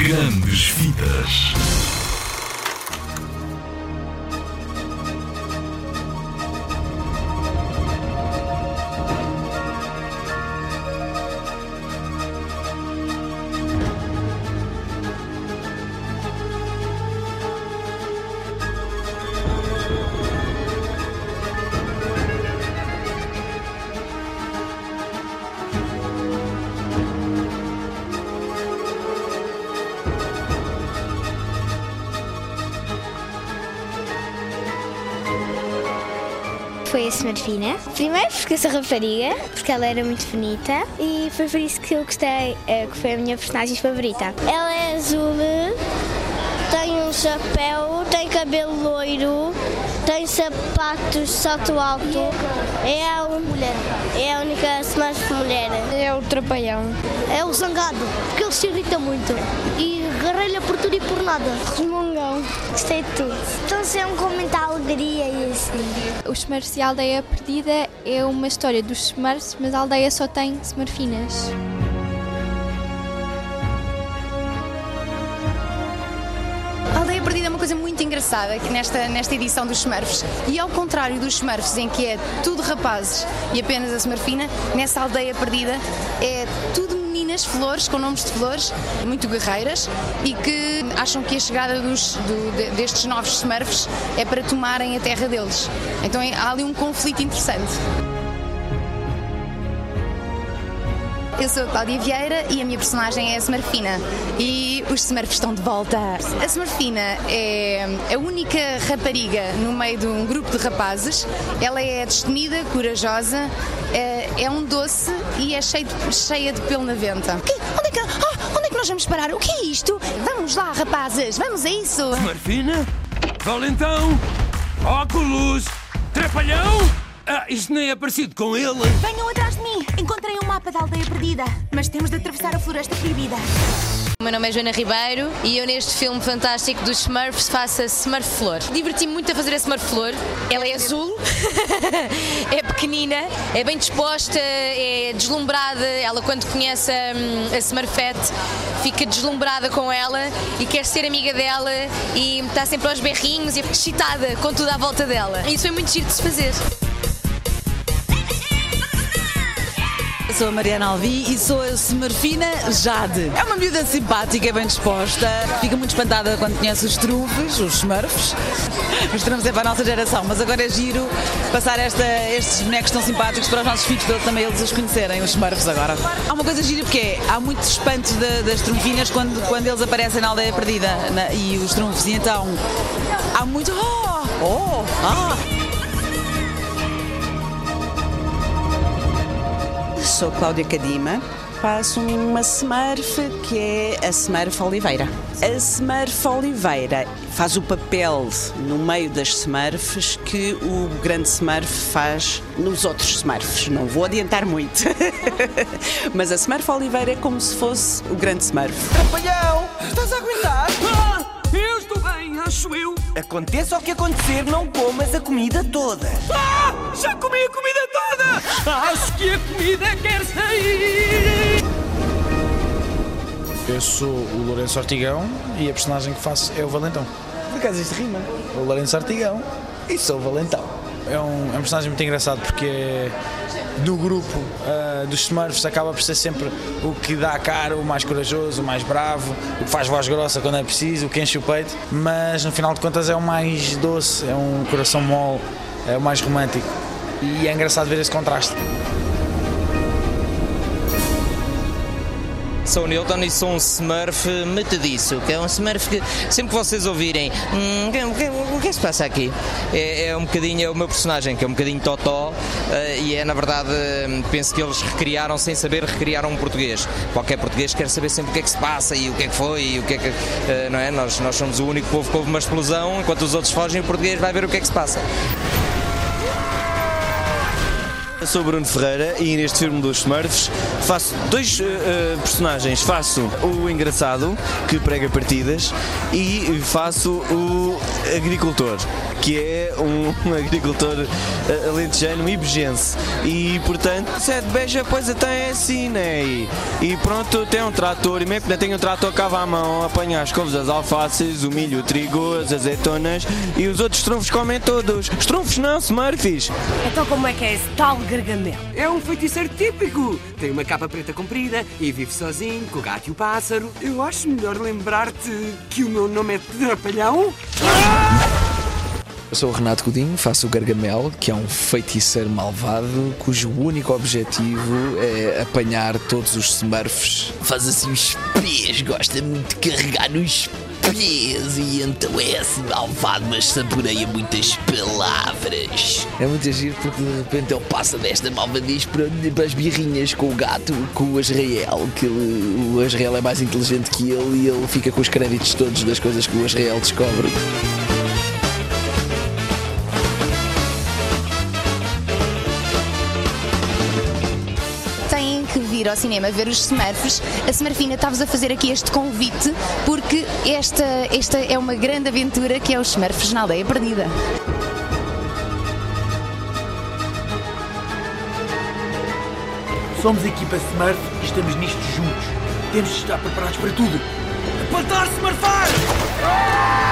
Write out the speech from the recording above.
Grandes Vidas. Foi a Smarfina. Primeiro porque eu sou rapariga, porque ela era muito bonita e foi por isso que eu gostei, eh, que foi a minha personagem favorita. Ela é azul, tem um chapéu, tem cabelo loiro, tem sapatos salto alto. É a, mulher. é a única Smurf mulher. É o trapalhão. É o zangado, porque ele se irrita muito e garrelha por tudo e por nada. Resmungão. Gostei de tudo. Então sempre com O Smurfs e a Aldeia Perdida é uma história dos Smurfs, mas a aldeia só tem Smurfinas. A Aldeia Perdida é uma coisa muito engraçada nesta, nesta edição dos Smurfs. E ao contrário dos Smurfs, em que é tudo rapazes e apenas a Smurfina, nessa Aldeia Perdida é tudo meninas, flores, com nomes de flores, muito guerreiras e que acham que a chegada dos, do- de- destes novos Smurfs é para tomarem a terra deles. Então é- há ali um conflito interessante. Eu sou a Cláudia Vieira e a minha personagem é a Smurfina. E os Smurfs estão de volta. A Smurfina é a única rapariga no meio de um grupo de rapazes. Ela é destemida, corajosa, é, é um doce e é cheio de- cheia de pelo na venta. O quê? Onde é, que, ah, onde é que nós vamos parar? O que é isto? Vamos lá, rapazes, vamos a isso! Marfina? Valentão? Óculos? Trapalhão? Ah, isto nem é parecido com ele. Venham atrás de mim! Mapa da aldeia perdida, mas temos de atravessar a floresta proibida. O meu nome é Joana Ribeiro e eu neste filme fantástico dos Smurfs faço a Smurf Flor. Diverti-me muito a fazer a Smurf Flor. Ela é azul, é pequenina, é bem disposta, é deslumbrada. Ela quando conhece a, hum, a Smurfette fica deslumbrada com ela e quer ser amiga dela e está sempre aos berrinhos e excitada com tudo à volta dela. Isso foi muito giro de se fazer. Sou a Mariana Alvi e sou a Semerfina Jade. É uma miúda simpática, e bem disposta, fica muito espantada quando conhece os trufes, os smurfs. Os trufes é para a nossa geração, mas agora é giro passar esta, estes bonecos tão simpáticos para os nossos filhos, para também eles os conhecerem, os smurfs agora. Há uma coisa gira porque é, há muito espanto da- das trunfinhas quando, quando eles aparecem na aldeia perdida na- e os trunfos, e então há muito. Oh! Oh! Ah! Sou Cláudia Cadima, faço uma Smurf que é a Smurf Oliveira. A Smurf Oliveira faz o papel no meio das Smurfs que o grande Smurf faz nos outros Smurfs. Não vou adiantar muito. Mas a Smurf Oliveira é como se fosse o grande Smurf. Trapalhão! Estás a aguentar? Acho eu. Aconteça o que acontecer, não comas a comida toda. Ah, já comi a comida toda. Acho que a comida quer sair. Eu sou o Lourenço Ortigão e a personagem que faço é o Valentão. Por acaso isto rima? O Lourenço Ortigão e sou o Valentão. É um, é um personagem muito engraçado porque é do grupo ah, dos Smurfs acaba por ser sempre o que dá a cara, o mais corajoso, o mais bravo, o que faz voz grossa quando é preciso, o que enche o peito, mas no final de contas é o mais doce, é um coração mole, é o mais romântico. E é engraçado ver esse contraste. Sou o Newton e sou um Smurf metediço, que é um Smurf que sempre que vocês ouvirem "Hum, o que- o que, o que é que se passa aqui? É, é um bocadinho, é o meu personagem, que é um bocadinho totó eh, e é na verdade, hum, penso que eles recriaram sem saber, recriaram um português. Qualquer português quer saber sempre o que é que se passa e o que é que foi e o que é que, eh, não é? Nós, nós somos o único povo que houve uma explosão, enquanto os outros fogem, o português vai ver o que é que se passa. Eu sou Bruno Ferreira e neste filme dos Smurfs faço dois uh, personagens. Faço o engraçado, que prega partidas, e faço o agricultor, que é um agricultor uh, alentejano e bejense. E portanto, se é de beja, pois até é assim, né? E, e pronto, tem um trator, e mesmo que não tenha um trator, cava à mão, apanha as couves, as alfaces, o milho, o trigo, as azeitonas e os outros trunfos comem todos. Os trunfos não, Smurfies! Então como é que é esse tal Gargamel? É um feiticeiro típico. Tem uma capa preta comprida e vive sozinho com o gato e o pássaro. Eu acho melhor lembrar-te que o meu nome é Trapalhão. Eu sou o Renato Godinho, faço o Gargamel, que é um feiticeiro malvado cujo único objetivo é apanhar todos os Smurfs. Faz assim os pés, gosta muito de carregar nos pés e então é assim malvado, mas saboreia muitas palavras. É muito giro porque de repente ele passa desta malvadez para, para as birrinhas com o gato, com o Azrael, que ele, o Azrael é mais inteligente que ele e ele fica com os créditos todos das coisas que o Azrael descobre. Vir ao cinema ver os Smurfs. A Smurfina está-vos a fazer aqui este convite porque esta, esta é uma grande aventura que é os Smurfs na aldeia perdida. Somos a equipa Smurf e estamos nisto juntos. Temos de estar preparados para tudo. A plantar Smurfar!